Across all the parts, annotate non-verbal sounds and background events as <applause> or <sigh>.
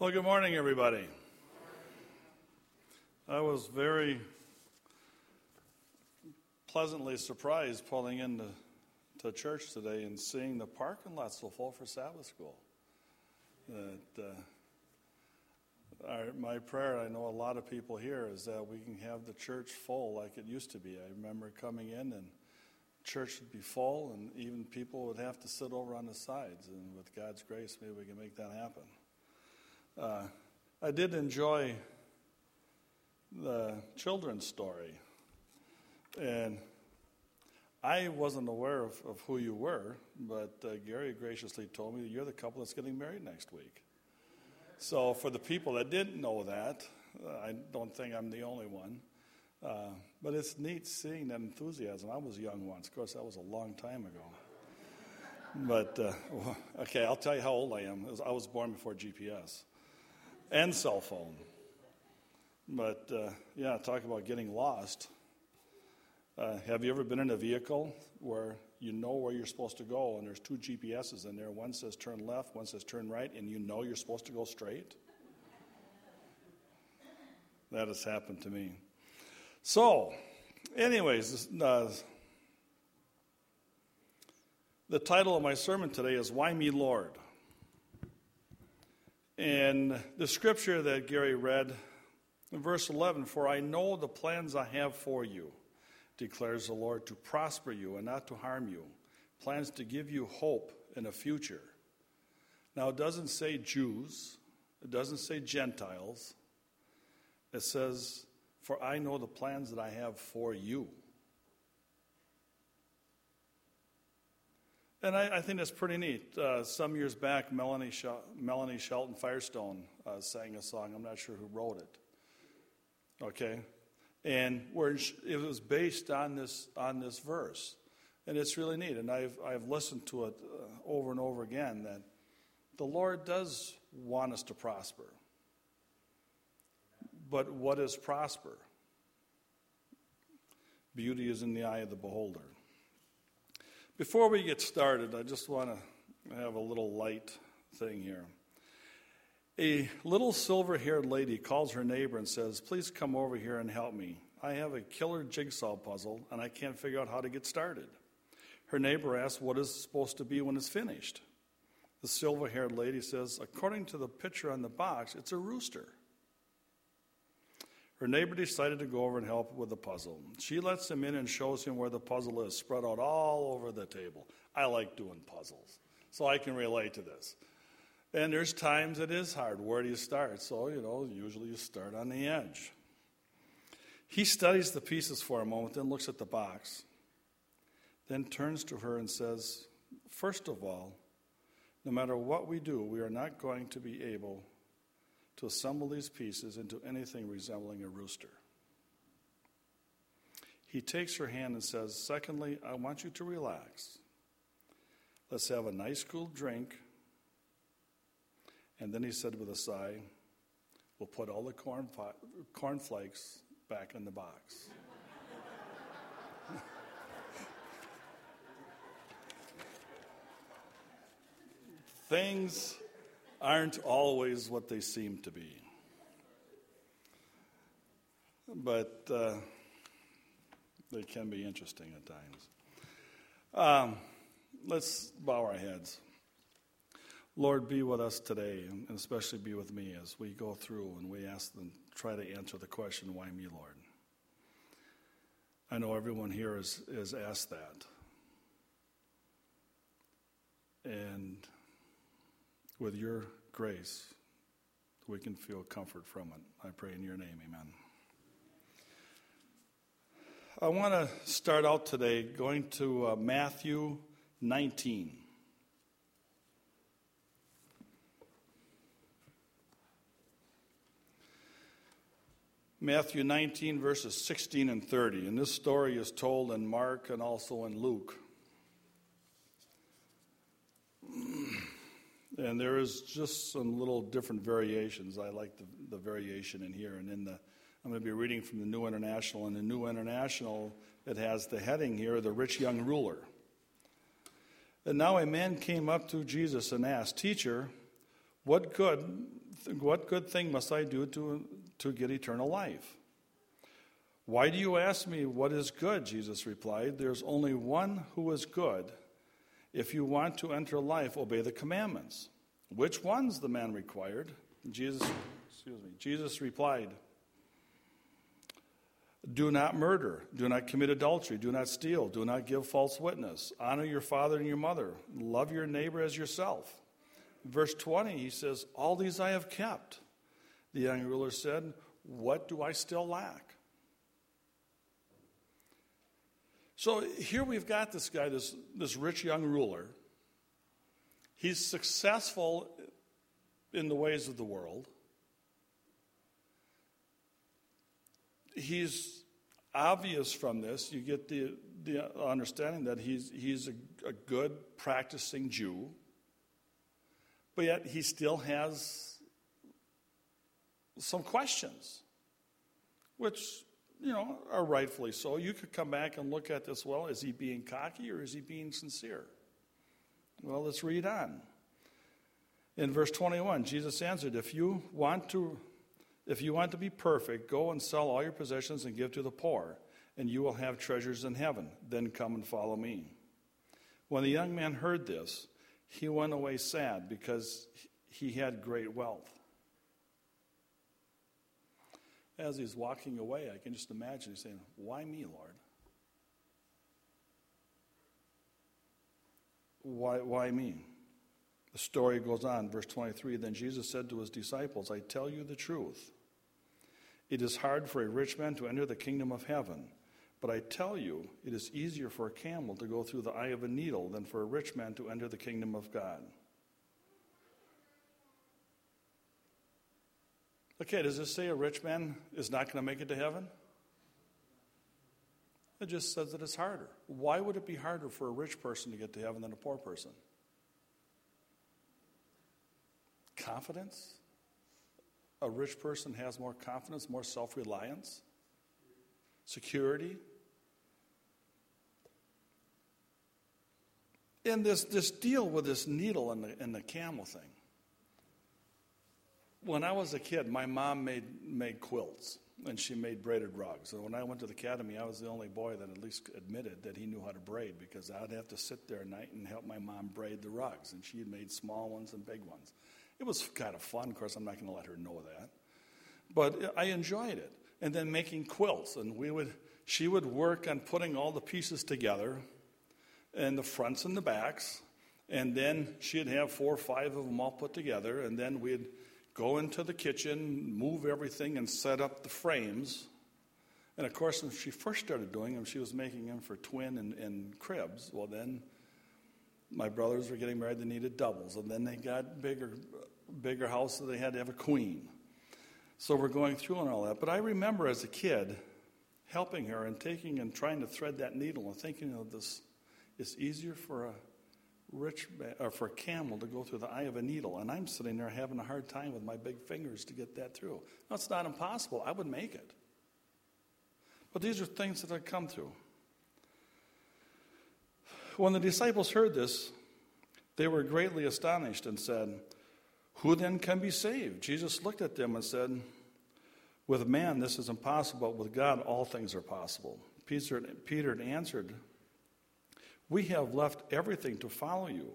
Well, good morning, everybody. I was very pleasantly surprised pulling into to church today and seeing the parking lot so full for Sabbath school. That uh, our, my prayer, I know a lot of people here, is that we can have the church full like it used to be. I remember coming in and church would be full, and even people would have to sit over on the sides. And with God's grace, maybe we can make that happen. Uh, I did enjoy the children's story. And I wasn't aware of, of who you were, but uh, Gary graciously told me that you're the couple that's getting married next week. So, for the people that didn't know that, uh, I don't think I'm the only one. Uh, but it's neat seeing that enthusiasm. I was young once. Of course, that was a long time ago. But, uh, <laughs> okay, I'll tell you how old I am. I was born before GPS and cell phone. But uh, yeah, talk about getting lost. Uh, have you ever been in a vehicle where you know where you're supposed to go and there's two GPSs in there? One says turn left, one says turn right, and you know you're supposed to go straight? That has happened to me. So, anyways, uh, the title of my sermon today is Why Me, Lord? And the scripture that Gary read in verse 11 For I know the plans I have for you, declares the Lord, to prosper you and not to harm you, plans to give you hope in a future. Now, it doesn't say Jews, it doesn't say Gentiles. It says, For I know the plans that I have for you. And I, I, think that's pretty neat. Uh, some years back, Melanie, Melanie Shelton Firestone uh, sang a song. I'm not sure who wrote it. Okay, and where it was based on this on this verse, and it's really neat. And I've I've listened to it uh, over and over again that the Lord does want us to prosper. But what is prosper? Beauty is in the eye of the beholder. Before we get started, I just want to have a little light thing here. A little silver haired lady calls her neighbor and says, Please come over here and help me. I have a killer jigsaw puzzle and I can't figure out how to get started. Her neighbor asks, What is it supposed to be when it's finished? The silver haired lady says, According to the picture on the box, it's a rooster. Her neighbor decided to go over and help with the puzzle. She lets him in and shows him where the puzzle is, spread out all over the table. I like doing puzzles, so I can relate to this. And there's times it is hard. Where do you start? So, you know, usually you start on the edge. He studies the pieces for a moment, then looks at the box, then turns to her and says, First of all, no matter what we do, we are not going to be able to assemble these pieces into anything resembling a rooster. He takes her hand and says, Secondly, I want you to relax. Let's have a nice cool drink. And then he said with a sigh, We'll put all the corn, flakes back in the box. <laughs> Things aren't always what they seem to be. But uh, they can be interesting at times. Um, let's bow our heads. Lord, be with us today, and especially be with me as we go through and we ask and try to answer the question, Why me, Lord? I know everyone here has, has asked that. And with your grace, we can feel comfort from it. I pray in your name, amen. I want to start out today going to uh, Matthew 19. Matthew 19, verses 16 and 30. And this story is told in Mark and also in Luke. <clears throat> And there is just some little different variations. I like the, the variation in here. And in the, I'm going to be reading from the New International. In the New International, it has the heading here, The Rich Young Ruler. And now a man came up to Jesus and asked, Teacher, what good what good thing must I do to, to get eternal life? Why do you ask me what is good? Jesus replied. There's only one who is good. If you want to enter life, obey the commandments. Which ones? the man required. Jesus, excuse me. Jesus replied, Do not murder, do not commit adultery, do not steal, do not give false witness. Honor your father and your mother. Love your neighbor as yourself. Verse 20, he says, All these I have kept. The young ruler said, What do I still lack? So here we've got this guy, this, this rich young ruler. He's successful in the ways of the world. He's obvious from this. You get the, the understanding that he's, he's a, a good practicing Jew, but yet he still has some questions, which you know, are rightfully so. You could come back and look at this well, is he being cocky or is he being sincere? Well, let's read on. In verse 21, Jesus answered, If you want to if you want to be perfect, go and sell all your possessions and give to the poor, and you will have treasures in heaven. Then come and follow me. When the young man heard this, he went away sad because he had great wealth as he's walking away, I can just imagine he's saying, Why me, Lord? Why, why me? The story goes on, verse 23. Then Jesus said to his disciples, I tell you the truth. It is hard for a rich man to enter the kingdom of heaven. But I tell you, it is easier for a camel to go through the eye of a needle than for a rich man to enter the kingdom of God. Okay, does this say a rich man is not going to make it to heaven? It just says that it's harder. Why would it be harder for a rich person to get to heaven than a poor person? Confidence? A rich person has more confidence, more self reliance, security. And this, this deal with this needle and the, and the camel thing when I was a kid, my mom made, made quilts and she made braided rugs. And when I went to the academy, I was the only boy that at least admitted that he knew how to braid because I'd have to sit there at night and help my mom braid the rugs. And she had made small ones and big ones. It was kind of fun. Of course, I'm not going to let her know that. But I enjoyed it. And then making quilts. And we would, she would work on putting all the pieces together and the fronts and the backs. And then she'd have four or five of them all put together. And then we'd go into the kitchen, move everything, and set up the frames. And of course, when she first started doing them, she was making them for twin and, and cribs. Well, then my brothers were getting married, they needed doubles. And then they got bigger, bigger house, so they had to have a queen. So we're going through and all that. But I remember as a kid helping her and taking and trying to thread that needle and thinking of this, it's easier for a rich or uh, for a camel to go through the eye of a needle, and I'm sitting there having a hard time with my big fingers to get that through. No, it's not impossible. I would make it. But these are things that I come through. When the disciples heard this, they were greatly astonished and said, Who then can be saved? Jesus looked at them and said, With man this is impossible, but with God all things are possible. Peter, Peter answered, we have left everything to follow you.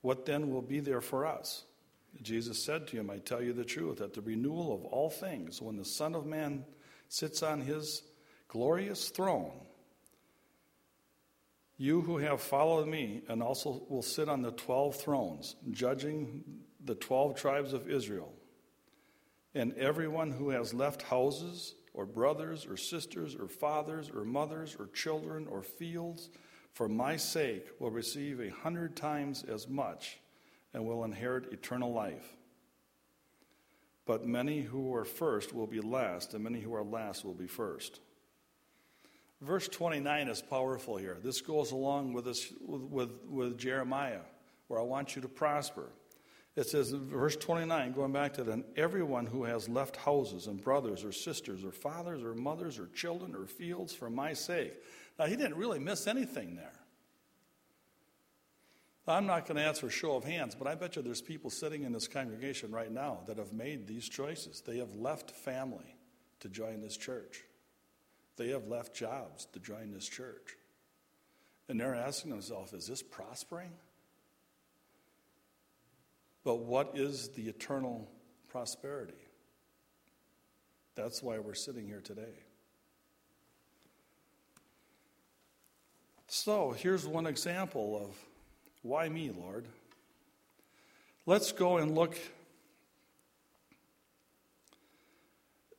What then will be there for us? Jesus said to him, I tell you the truth, at the renewal of all things, when the Son of Man sits on his glorious throne, you who have followed me and also will sit on the 12 thrones, judging the 12 tribes of Israel. And everyone who has left houses, or brothers, or sisters, or fathers, or mothers, or children, or fields, for my sake will receive a hundred times as much and will inherit eternal life. But many who are first will be last, and many who are last will be first. Verse 29 is powerful here. This goes along with, this, with, with, Jeremiah, where I want you to prosper. It says verse 29, going back to then, everyone who has left houses and brothers or sisters or fathers or mothers or children or fields for my sake now, he didn't really miss anything there. I'm not going to answer a show of hands, but I bet you there's people sitting in this congregation right now that have made these choices. They have left family to join this church, they have left jobs to join this church. And they're asking themselves, is this prospering? But what is the eternal prosperity? That's why we're sitting here today. So here's one example of why me, Lord? Let's go and look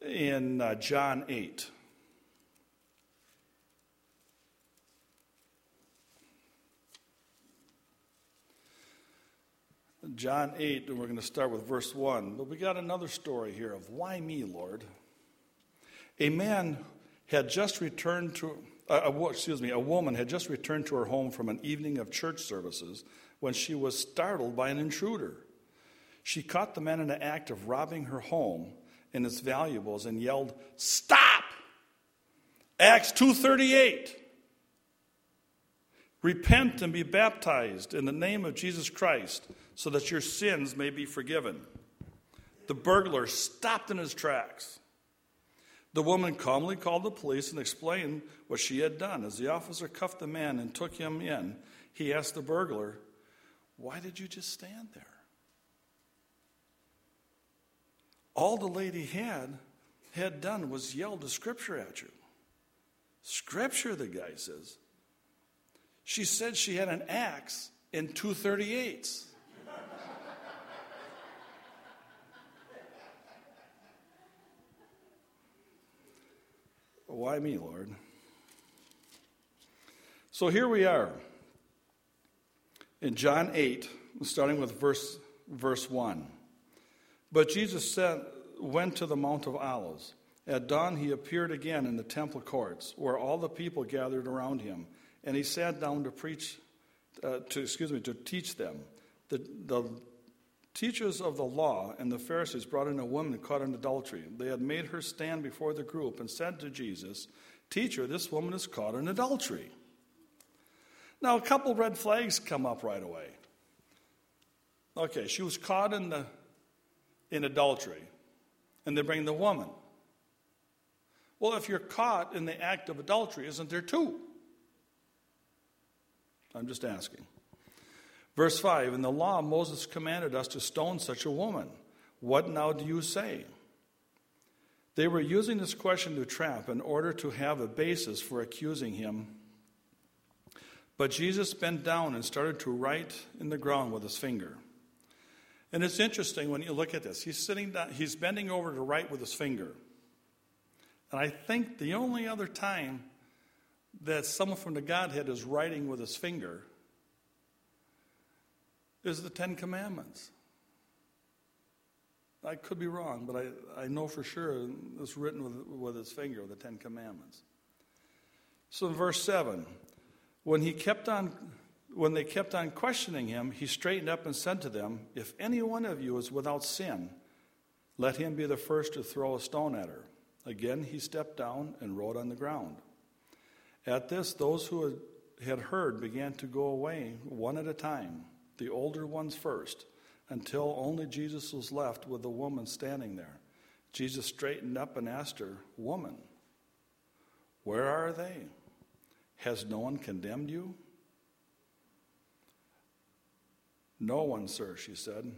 in uh, John 8. John 8, and we're going to start with verse 1. But we got another story here of why me, Lord? A man had just returned to, excuse me, a woman had just returned to her home from an evening of church services when she was startled by an intruder. She caught the man in the act of robbing her home and its valuables and yelled, "Stop!" Acts 2:38. Repent and be baptized in the name of Jesus Christ so that your sins may be forgiven. The burglar stopped in his tracks. The woman calmly called the police and explained what she had done. As the officer cuffed the man and took him in, he asked the burglar, Why did you just stand there? All the lady had had done was yell the scripture at you. Scripture, the guy says. She said she had an axe and 238s. Why me, Lord? So here we are in John 8, starting with verse, verse 1. But Jesus said, went to the Mount of Olives. At dawn, he appeared again in the temple courts, where all the people gathered around him, and he sat down to preach, uh, to excuse me, to teach them. The, the Teachers of the law and the Pharisees brought in a woman caught in adultery. They had made her stand before the group and said to Jesus, Teacher, this woman is caught in adultery. Now, a couple red flags come up right away. Okay, she was caught in, the, in adultery, and they bring the woman. Well, if you're caught in the act of adultery, isn't there two? I'm just asking. Verse 5 In the law, Moses commanded us to stone such a woman. What now do you say? They were using this question to trap in order to have a basis for accusing him. But Jesus bent down and started to write in the ground with his finger. And it's interesting when you look at this. He's sitting down, he's bending over to write with his finger. And I think the only other time that someone from the Godhead is writing with his finger is the Ten Commandments. I could be wrong, but I, I know for sure it's written with, with his finger, the Ten Commandments. So in verse 7, when he kept on when they kept on questioning him, he straightened up and said to them, If any one of you is without sin, let him be the first to throw a stone at her. Again he stepped down and wrote on the ground. At this, those who had heard began to go away one at a time the older ones first, until only Jesus was left with the woman standing there. Jesus straightened up and asked her, Woman, where are they? Has no one condemned you? No one, sir, she said.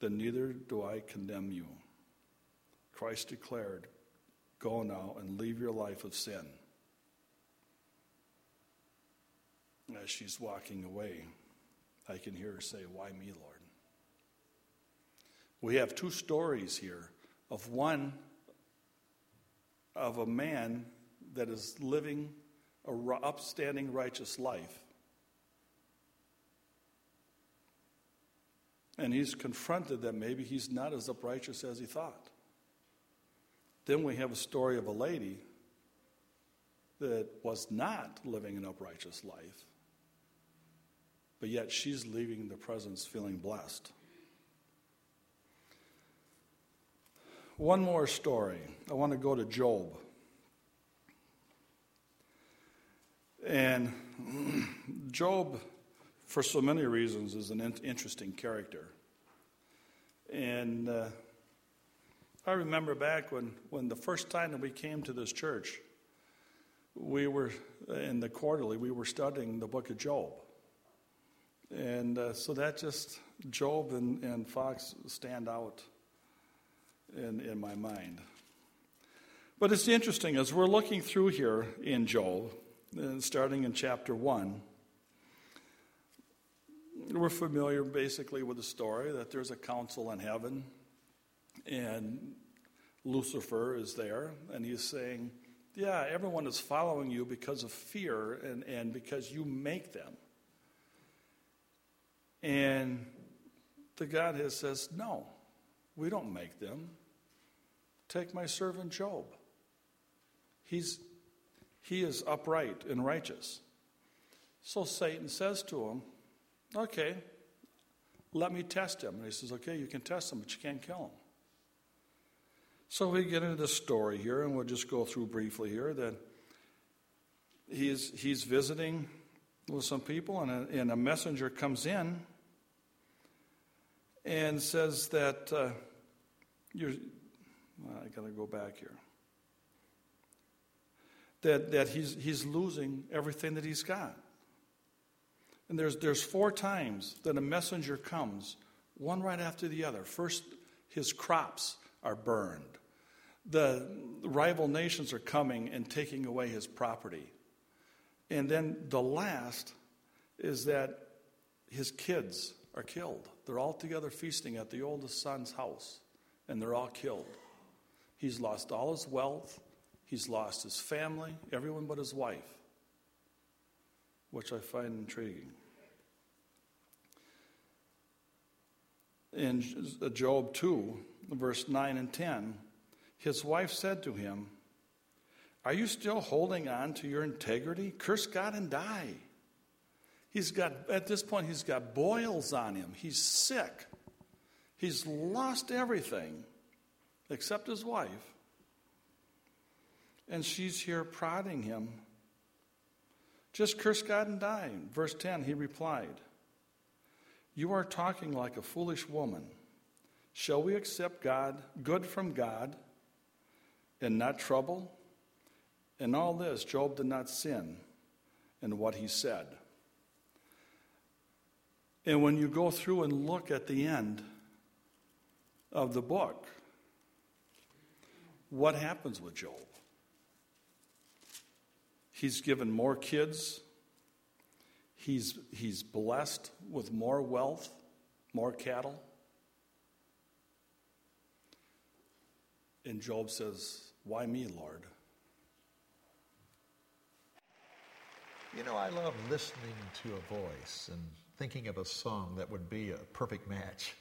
Then neither do I condemn you. Christ declared, Go now and leave your life of sin. As she's walking away, I can hear her say, Why me, Lord? We have two stories here of one of a man that is living a upstanding righteous life. And he's confronted that maybe he's not as uprighteous as he thought. Then we have a story of a lady that was not living an uprighteous life but yet she's leaving the presence feeling blessed. One more story. I want to go to Job. And <clears throat> Job for so many reasons, is an interesting character. And uh, I remember back when, when the first time that we came to this church, we were in the quarterly, we were studying the book of Job. And uh, so that just, Job and, and Fox stand out in, in my mind. But it's interesting, as we're looking through here in Job, uh, starting in chapter 1, we're familiar basically with the story that there's a council in heaven, and Lucifer is there, and he's saying, Yeah, everyone is following you because of fear and, and because you make them. And the Godhead says, No, we don't make them. Take my servant Job. He's, he is upright and righteous. So Satan says to him, Okay, let me test him. And he says, Okay, you can test him, but you can't kill him. So we get into the story here, and we'll just go through briefly here that he's, he's visiting with some people, and a, and a messenger comes in and says that uh, you're. Well, I got to go back here. That, that he's, he's losing everything that he's got. And there's, there's four times that a messenger comes, one right after the other. First, his crops are burned. The rival nations are coming and taking away his property. And then the last is that his kids are killed. They're all together feasting at the oldest son's house, and they're all killed. He's lost all his wealth, he's lost his family, everyone but his wife, which I find intriguing. In uh, Job 2, verse 9 and 10, his wife said to him, Are you still holding on to your integrity? Curse God and die. He's got, at this point, he's got boils on him. He's sick. He's lost everything except his wife. And she's here prodding him. Just curse God and die. Verse 10, he replied, You are talking like a foolish woman. Shall we accept God, good from God, and not trouble? In all this, Job did not sin in what he said. And when you go through and look at the end of the book, what happens with Job? He's given more kids. He's, he's blessed with more wealth, more cattle. And Job says, Why me, Lord? You know, I love listening to a voice and thinking of a song that would be a perfect match.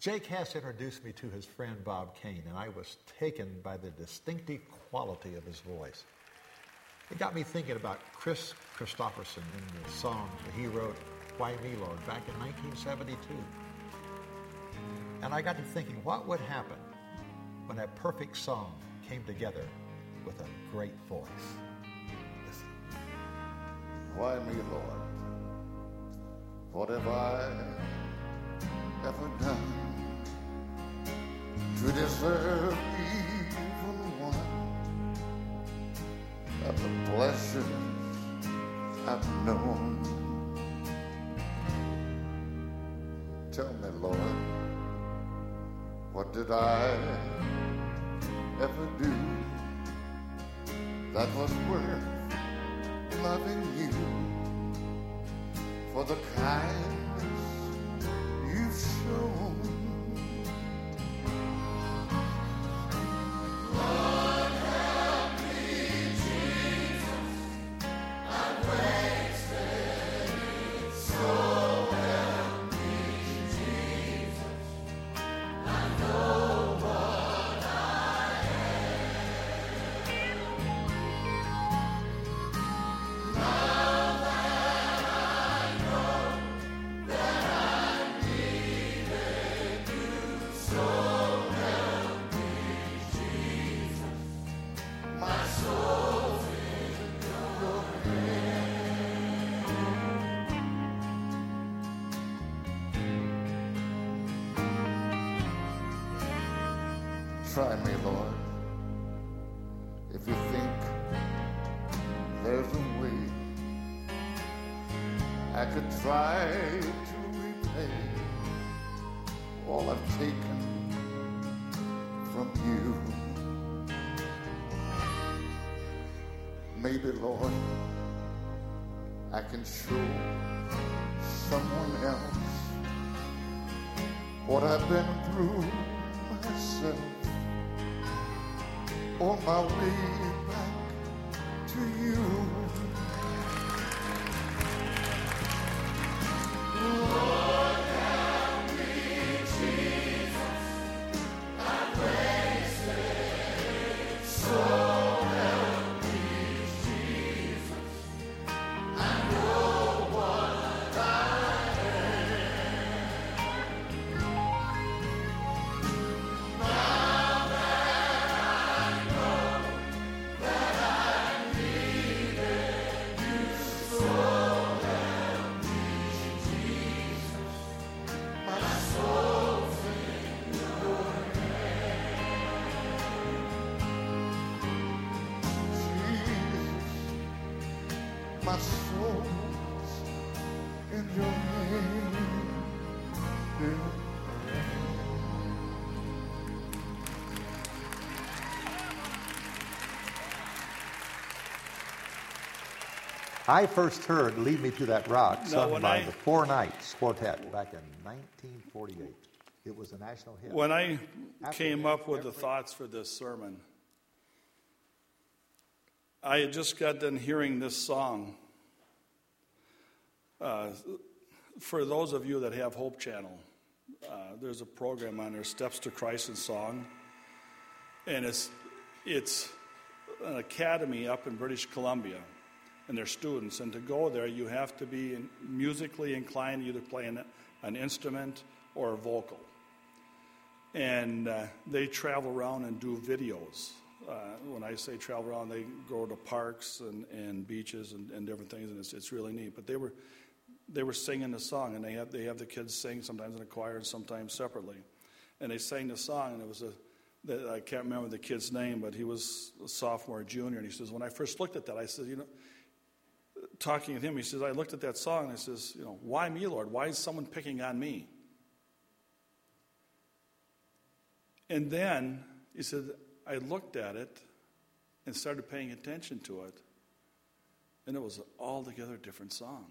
Jake Hess introduced me to his friend Bob Kane, and I was taken by the distinctive quality of his voice. It got me thinking about Kris Kristofferson in the song that he wrote, Why Me, Lord, back in 1972. And I got to thinking, what would happen when a perfect song came together with a great voice? Why me, Lord? What have I ever done to deserve even one of the blessings I've known? Tell me, Lord, what did I ever do that was worth loving you? for the kindness try me, Lord. If you think there's a way I could try to repay all I've taken from you. Maybe, Lord, I can show someone else what I've been through on I first heard Lead Me to That Rock sung by I- the Four Knights Quartet back in 1948. It was a national hit. When I After came up with the thoughts for this sermon, I had just got done hearing this song. Uh, for those of you that have Hope Channel, uh, there's a program on there, Steps to Christ in Song, and it's it's an academy up in British Columbia, and their students. And to go there, you have to be musically inclined, either play an, instrument or a vocal and uh, they travel around and do videos. Uh, when I say travel around, they go to parks and, and beaches and, and different things, and it's, it's really neat. But they were they were singing the song, and they have they have the kids sing sometimes in a choir and sometimes separately, and they sang the song, and it was a I can't remember the kid's name, but he was a sophomore, or junior, and he says when I first looked at that, I said, you know. Talking with him, he says, I looked at that song and I says, you know, why me, Lord? Why is someone picking on me? And then he said, I looked at it and started paying attention to it, and it was an altogether different song.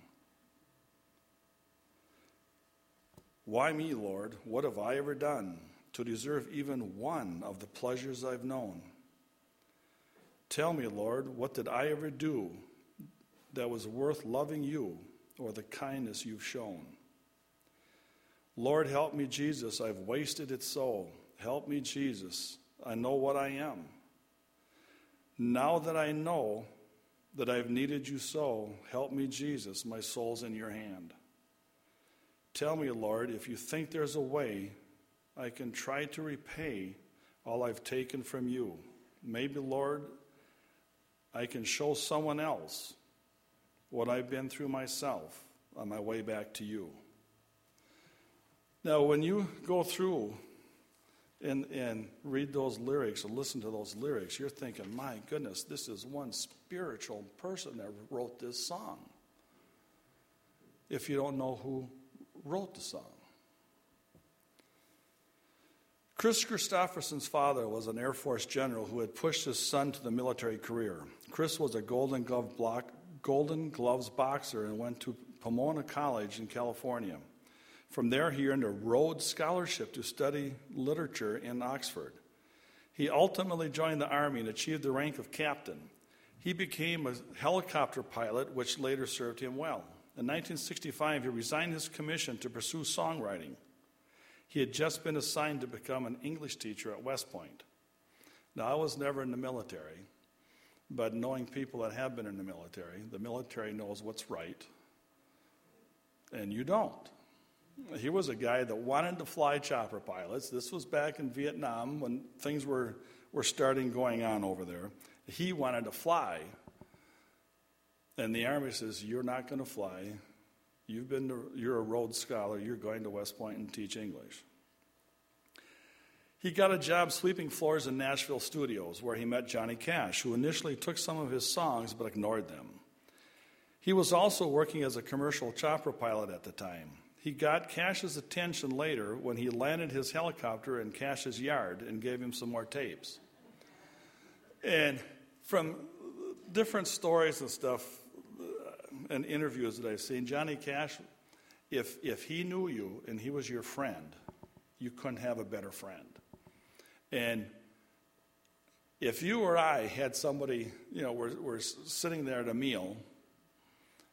Why me, Lord? What have I ever done to deserve even one of the pleasures I've known? Tell me, Lord, what did I ever do that was worth loving you or the kindness you've shown? Lord, help me, Jesus. I've wasted it so. Help me, Jesus. I know what I am. Now that I know that I've needed you so, help me, Jesus. My soul's in your hand. Tell me, Lord, if you think there's a way I can try to repay all I've taken from you. Maybe, Lord, I can show someone else what I've been through myself on my way back to you. Now, when you go through and, and read those lyrics or listen to those lyrics, you're thinking, my goodness, this is one spiritual person that wrote this song. If you don't know who wrote the song, Kris Kristofferson's father was an Air Force general who had pushed his son to the military career. Kris was a Golden, Glove block, Golden Gloves boxer and went to Pomona College in California. From there, he earned a Rhodes Scholarship to study literature in Oxford. He ultimately joined the Army and achieved the rank of captain. He became a helicopter pilot, which later served him well. In 1965, he resigned his commission to pursue songwriting. He had just been assigned to become an English teacher at West Point. Now, I was never in the military, but knowing people that have been in the military, the military knows what's right, and you don't. He was a guy that wanted to fly chopper pilots. This was back in Vietnam when things were, were starting going on over there. He wanted to fly. And the Army says, You're not going to fly. You've been to, you're a Rhodes Scholar. You're going to West Point and teach English. He got a job sweeping floors in Nashville studios where he met Johnny Cash, who initially took some of his songs but ignored them. He was also working as a commercial chopper pilot at the time. He got Cash's attention later when he landed his helicopter in Cash's yard and gave him some more tapes. And from different stories and stuff uh, and interviews that I've seen, Johnny Cash, if, if he knew you and he was your friend, you couldn't have a better friend. And if you or I had somebody, you know, we're, we're sitting there at a meal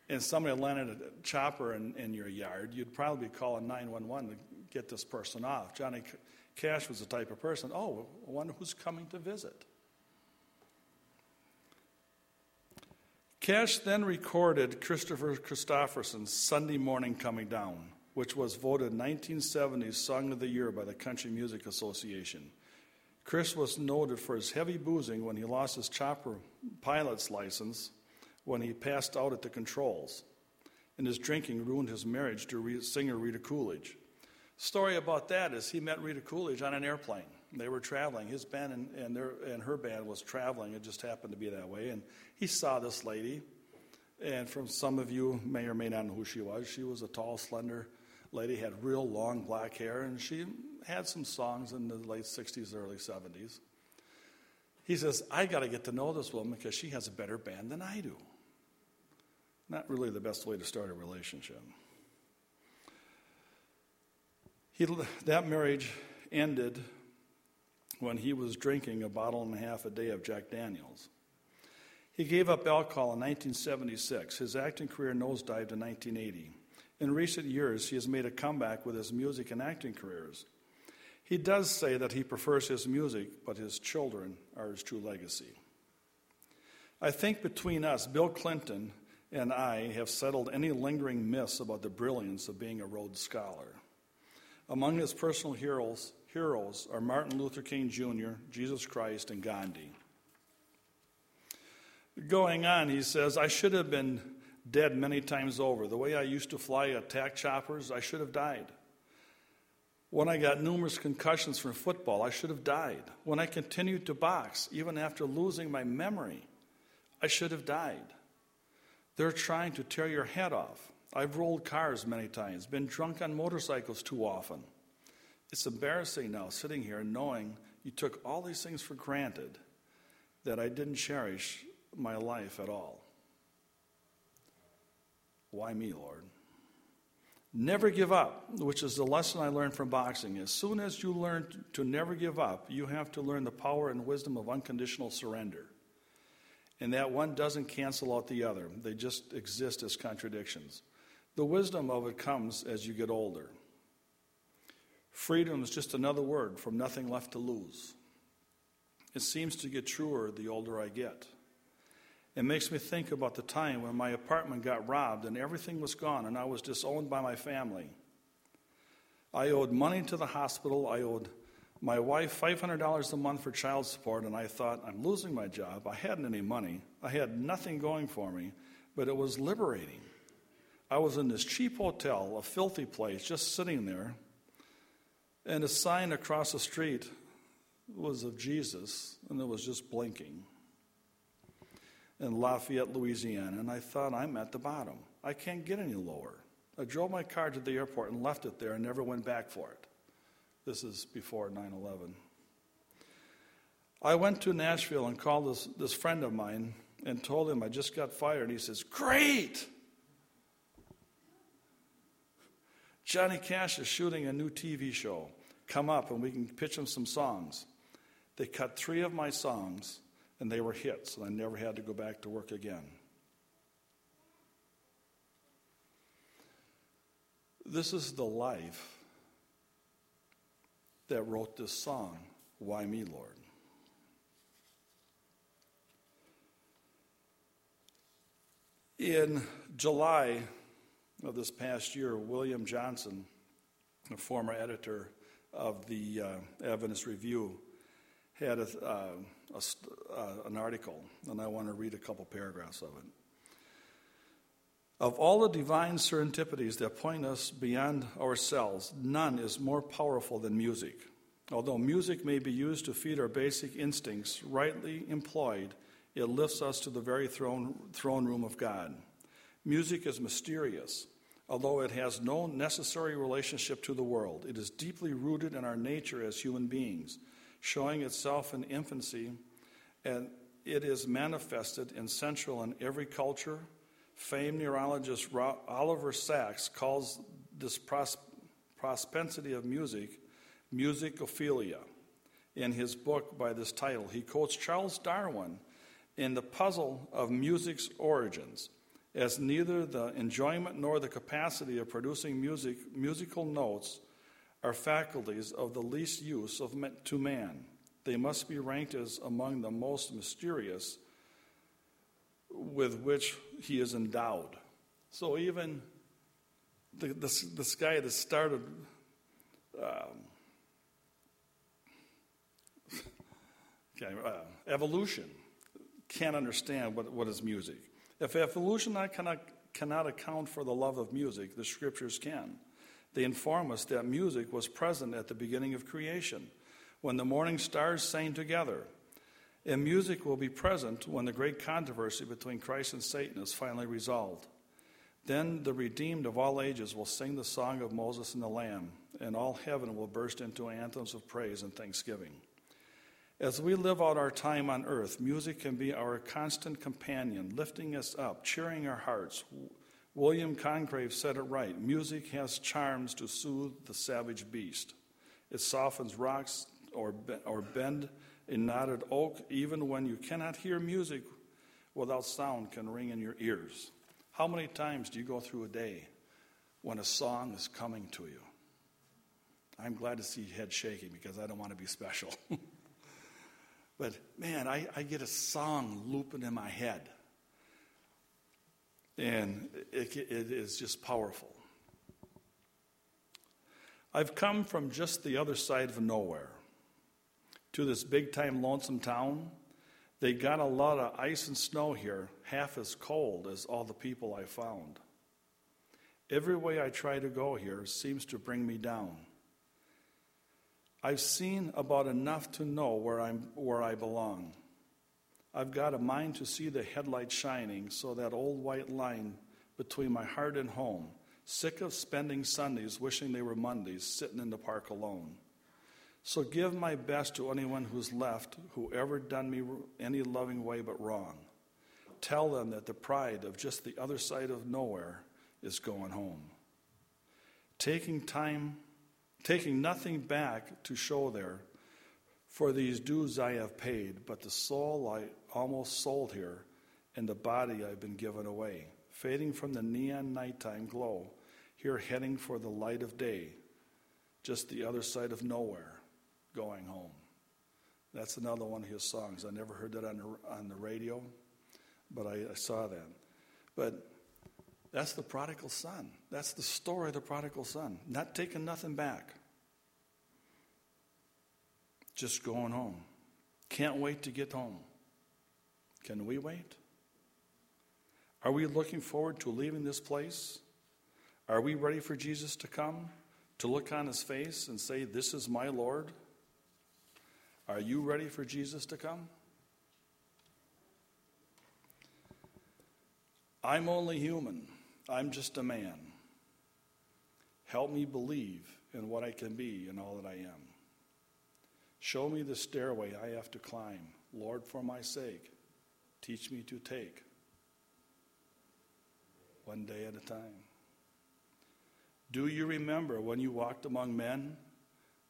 and somebody landed a chopper in, in your yard, you'd probably be calling 911 to get this person off. Johnny Cash was the type of person, oh, I wonder who's coming to visit. Cash then recorded Christopher Kristofferson's Sunday Morning Coming Down, which was voted 1970's Song of the Year by the Country Music Association. Kris was noted for his heavy boozing when he lost his chopper pilot's license when he passed out at the controls, and his drinking ruined his marriage to singer Rita Coolidge. Story about that is he met Rita Coolidge on an airplane. They were traveling. His band and, and, their, and her band was traveling. It just happened to be that way. And he saw this lady. And from some of you may or may not know who she was. She was a tall, slender lady, had real long black hair, and she had some songs in the late 60s, early 70s. He says, I got to get to know this woman because she has a better band than I do. Not really the best way to start a relationship. He, that marriage ended when he was drinking a bottle and a half a day of Jack Daniels. He gave up alcohol in 1976. His acting career nosedived in 1980. In recent years, he has made a comeback with his music and acting careers. He does say that he prefers his music, but his children are his true legacy. I think between us, Bill Clinton and I have settled any lingering myths about the brilliance of being a Rhodes Scholar. Among his personal heroes, heroes are Martin Luther King Jr., Jesus Christ, and Gandhi. Going on, he says, I should have been dead many times over. The way I used to fly attack choppers, I should have died. When I got numerous concussions from football, I should have died. When I continued to box, even after losing my memory, I should have died. They're trying to tear your head off. I've rolled cars many times, been drunk on motorcycles too often. It's embarrassing now sitting here knowing you took all these things for granted that I didn't cherish my life at all. Why me, Lord? Never give up, which is the lesson I learned from boxing. As soon as you learn to never give up, you have to learn the power and wisdom of unconditional surrender. And that one doesn't cancel out the other, they just exist as contradictions. The wisdom of it comes as you get older. Freedom is just another word from nothing left to lose. It seems to get truer the older I get. It makes me think about the time when my apartment got robbed and everything was gone and I was disowned by my family. I owed money to the hospital. I owed my wife $500 a month for child support, and I thought, I'm losing my job. I hadn't any money. I had nothing going for me, but it was liberating. I was in this cheap hotel, a filthy place, just sitting there, and a sign across the street was of Jesus, and it was just blinking in Lafayette, Louisiana, and I thought, I'm at the bottom. I can't get any lower. I drove my car to the airport and left it there and never went back for it. This is before 9 11. I went to Nashville and called this, this friend of mine and told him I just got fired. He says, Great! Johnny Cash is shooting a new TV show. Come up and we can pitch him some songs. They cut three of my songs and they were hits, and I never had to go back to work again. This is the life that wrote this song, Why Me, Lord? In July of this past year, William Johnson, a former editor of the uh, Adventist Review, had a, uh, a, uh, an article, and I want to read a couple paragraphs of it. Of all the divine serendipities that point us beyond ourselves, none is more powerful than music. Although music may be used to feed our basic instincts, rightly employed, it lifts us to the very throne, throne room of God. Music is mysterious. Although it has no necessary relationship to the world, it is deeply rooted in our nature as human beings, showing itself in infancy, and it is manifested in central in every culture. Famed neurologist Oliver Sacks calls this pros- propensity of music musicophilia. In his book by this title, he quotes Charles Darwin in The Puzzle of Music's Origins as neither the enjoyment nor the capacity of producing music, musical notes are faculties of the least use of, to man. They must be ranked as among the most mysterious with which he is endowed. So even the, this, this guy that started um, <laughs> okay, uh, evolution can't understand what, what is music. If evolution cannot, cannot account for the love of music, the scriptures can. They inform us that music was present at the beginning of creation, when the morning stars sang together. And music will be present when the great controversy between Christ and Satan is finally resolved. Then the redeemed of all ages will sing the song of Moses and the Lamb, and all heaven will burst into anthems of praise and thanksgiving. As we live out our time on earth, music can be our constant companion, lifting us up, cheering our hearts. William Congreve said it right music has charms to soothe the savage beast. It softens rocks or, or bend a knotted oak, even when you cannot hear music without sound can ring in your ears. How many times do you go through a day when a song is coming to you? I'm glad to see your head shaking because I don't want to be special. <laughs> But man, I, I get a song looping in my head. And it, it is just powerful. I've come from just the other side of nowhere to this big time lonesome town. They got a lot of ice and snow here, half as cold as all the people I found. Every way I try to go here seems to bring me down. I've seen about enough to know where, I'm, where I belong. I've got a mind to see the headlight shining, so that old white line between my heart and home, sick of spending Sundays wishing they were Mondays, sitting in the park alone. So give my best to anyone who's left, who ever done me any loving way but wrong. Tell them that the pride of just the other side of nowhere is going home. Taking time taking nothing back to show there. For these dues I have paid, but the soul I almost sold here, and the body I've been given away, fading from the neon nighttime glow, here heading for the light of day, just the other side of nowhere, going home. That's another one of his songs. I never heard that on the, on the radio, but I, I saw that. But that's the prodigal son. That's the story of the prodigal son. Not taking nothing back. Just going home. Can't wait to get home. Can we wait? Are we looking forward to leaving this place? Are we ready for Jesus to come? To look on his face and say, This is my Lord? Are you ready for Jesus to come? I'm only human. I'm just a man. Help me believe in what I can be and all that I am. Show me the stairway I have to climb. Lord, for my sake, teach me to take one day at a time. Do you remember when you walked among men?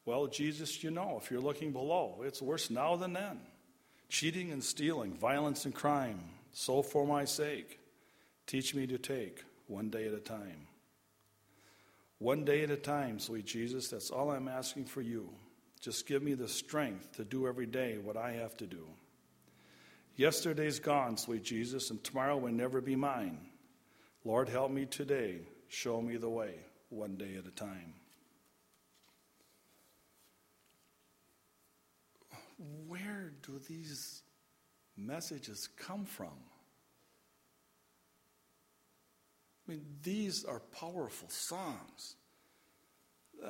Well, Jesus, you know, if you're looking below, it's worse now than then. Cheating and stealing, violence and crime. So for my sake, teach me to take one day at a time. One day at a time, sweet Jesus, that's all I'm asking for you. Just give me the strength to do every day what I have to do. Yesterday's gone, sweet Jesus, and tomorrow will never be mine. Lord, help me today. Show me the way, one day at a time. Where do these messages come from? I mean, these are powerful songs. Uh,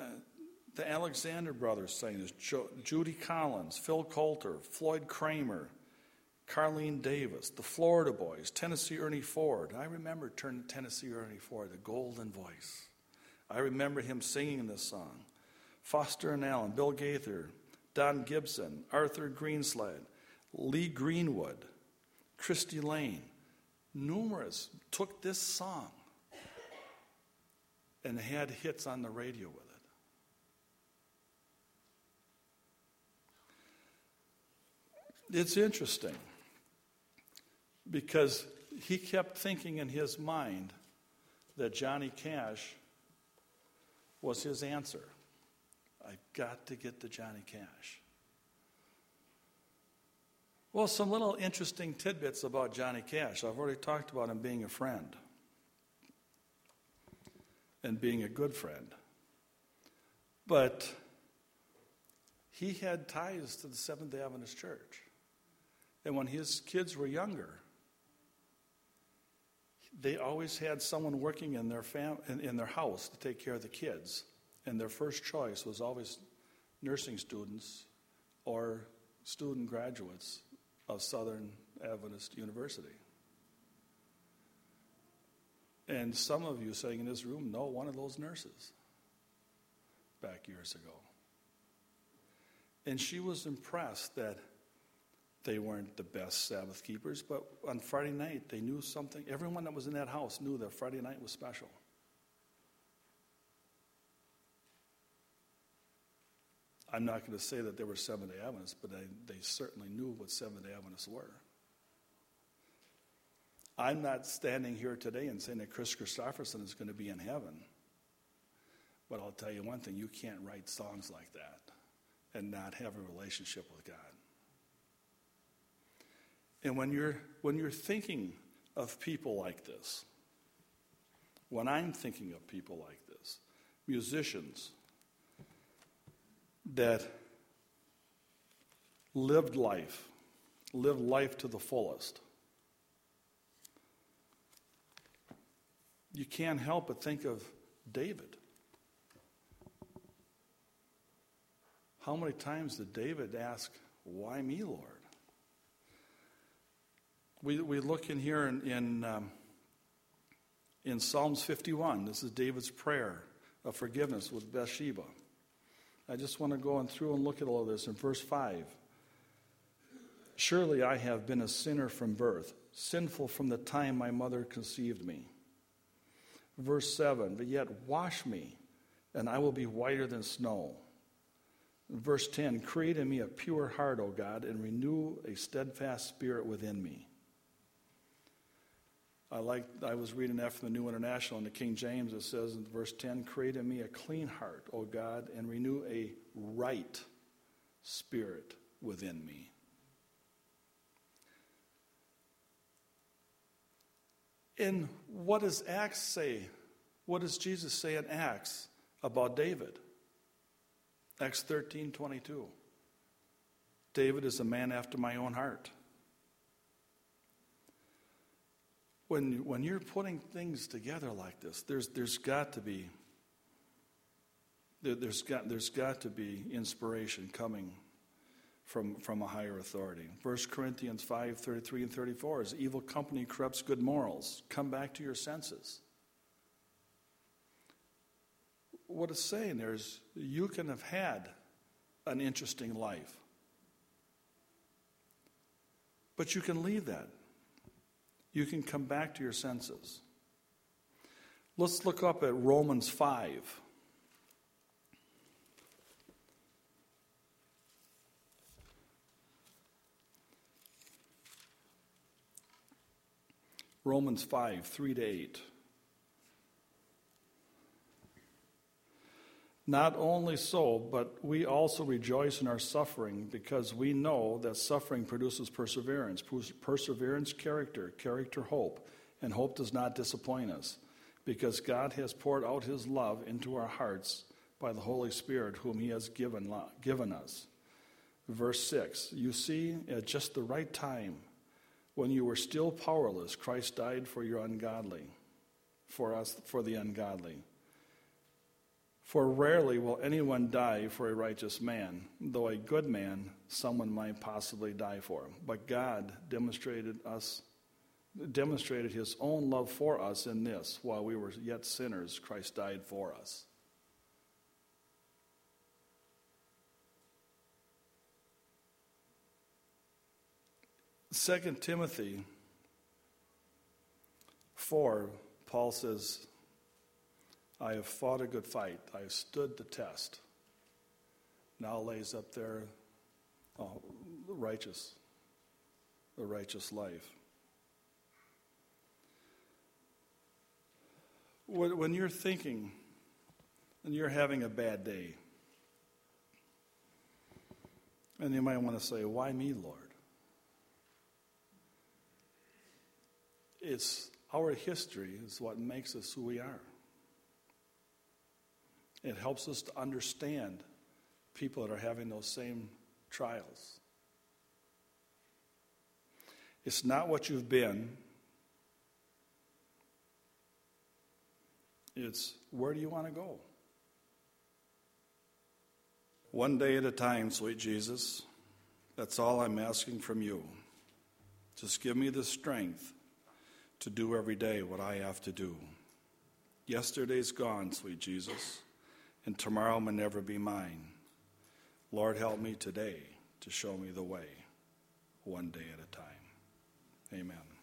The Alexander brothers sang this. Jo- Judy Collins, Phil Coulter, Floyd Cramer, Carlene Davis, the Florida Boys, Tennessee Ernie Ford. I remember Tennessee Ernie Ford, the golden voice. I remember him singing this song. Foster and Allen, Bill Gaither, Don Gibson, Arthur Greenslade, Lee Greenwood, Cristy Lane, numerous took this song and had hits on the radio with it. It's interesting because he kept thinking in his mind that Johnny Cash was his answer. I've got to get to Johnny Cash. Well, some little interesting tidbits about Johnny Cash. I've already talked about him being a friend and being a good friend. But he had ties to the Seventh day Adventist Church. And when his kids were younger, they always had someone working in their, fam- in, in their house to take care of the kids. And their first choice was always nursing students or student graduates of Southern Adventist University. And some of you sitting in this room know one of those nurses back years ago. And she was impressed that they weren't the best Sabbath keepers, but on Friday night they knew something. Everyone that was in that house knew that Friday night was special. I'm not going to say that they were Seventh day Adventists, but they, they certainly knew what Seventh day Adventists were. I'm not standing here today and saying that Kris Kristofferson is going to be in heaven. But I'll tell you one thing you can't write songs like that and not have a relationship with God. And when you're, when you're thinking of people like this, when I'm thinking of people like this, musicians that lived life, lived life to the fullest, you can't help but think of David. How many times did David ask, Why me, Lord? We, we look in here in, in, um, in Psalms 51. This is David's prayer of forgiveness with Bathsheba. I just want to go on through and look at all of this in verse 5. Surely I have been a sinner from birth, sinful from the time my mother conceived me. Verse 7 But yet wash me, and I will be whiter than snow. Verse 10 Create in me a pure heart, O God, and renew a steadfast spirit within me. I like I was reading that from the New International in the King James. It says in verse 10, create in me a clean heart, O God, and renew a right spirit within me. In what does Acts say? What does Jesus say in Acts about David? Acts 13 22. David is a man after my own heart. When, when you're putting things together like this, there's, there's got to be there, has got, there's got to be inspiration coming from, from a higher authority. 1 Corinthians 5 33 and 34 is evil company corrupts good morals. Come back to your senses. What it's saying there is you can have had an interesting life, but you can leave that you can come back to your senses. Let's look up at Romans 5. Romans 5, 3 to 8. Not only so, but we also rejoice in our suffering because we know that suffering produces perseverance. Perseverance, character, character, hope, and hope does not disappoint us because God has poured out his love into our hearts by the Holy Spirit, whom he has given, given us. Verse 6 You see, at just the right time, when you were still powerless, Christ died for your ungodly, for us, for the ungodly. For rarely will anyone die for a righteous man, though a good man someone might possibly die for. But God demonstrated us demonstrated his own love for us in this while we were yet sinners Christ died for us. Second Timothy 4 Paul says I have fought a good fight. I have stood the test. Now lays up there oh, the righteous, the righteous life. When you're thinking and you're having a bad day, and you might want to say, Why me, Lord? It's our history is what makes us who we are. It helps us to understand people that are having those same trials. It's not what you've been, it's where do you want to go? One day at a time, sweet Jesus. That's all I'm asking from you. Just give me the strength to do every day what I have to do. Yesterday's gone, sweet Jesus and tomorrow may never be mine. Lord, help me today to show me the way, one day at a time. Amen.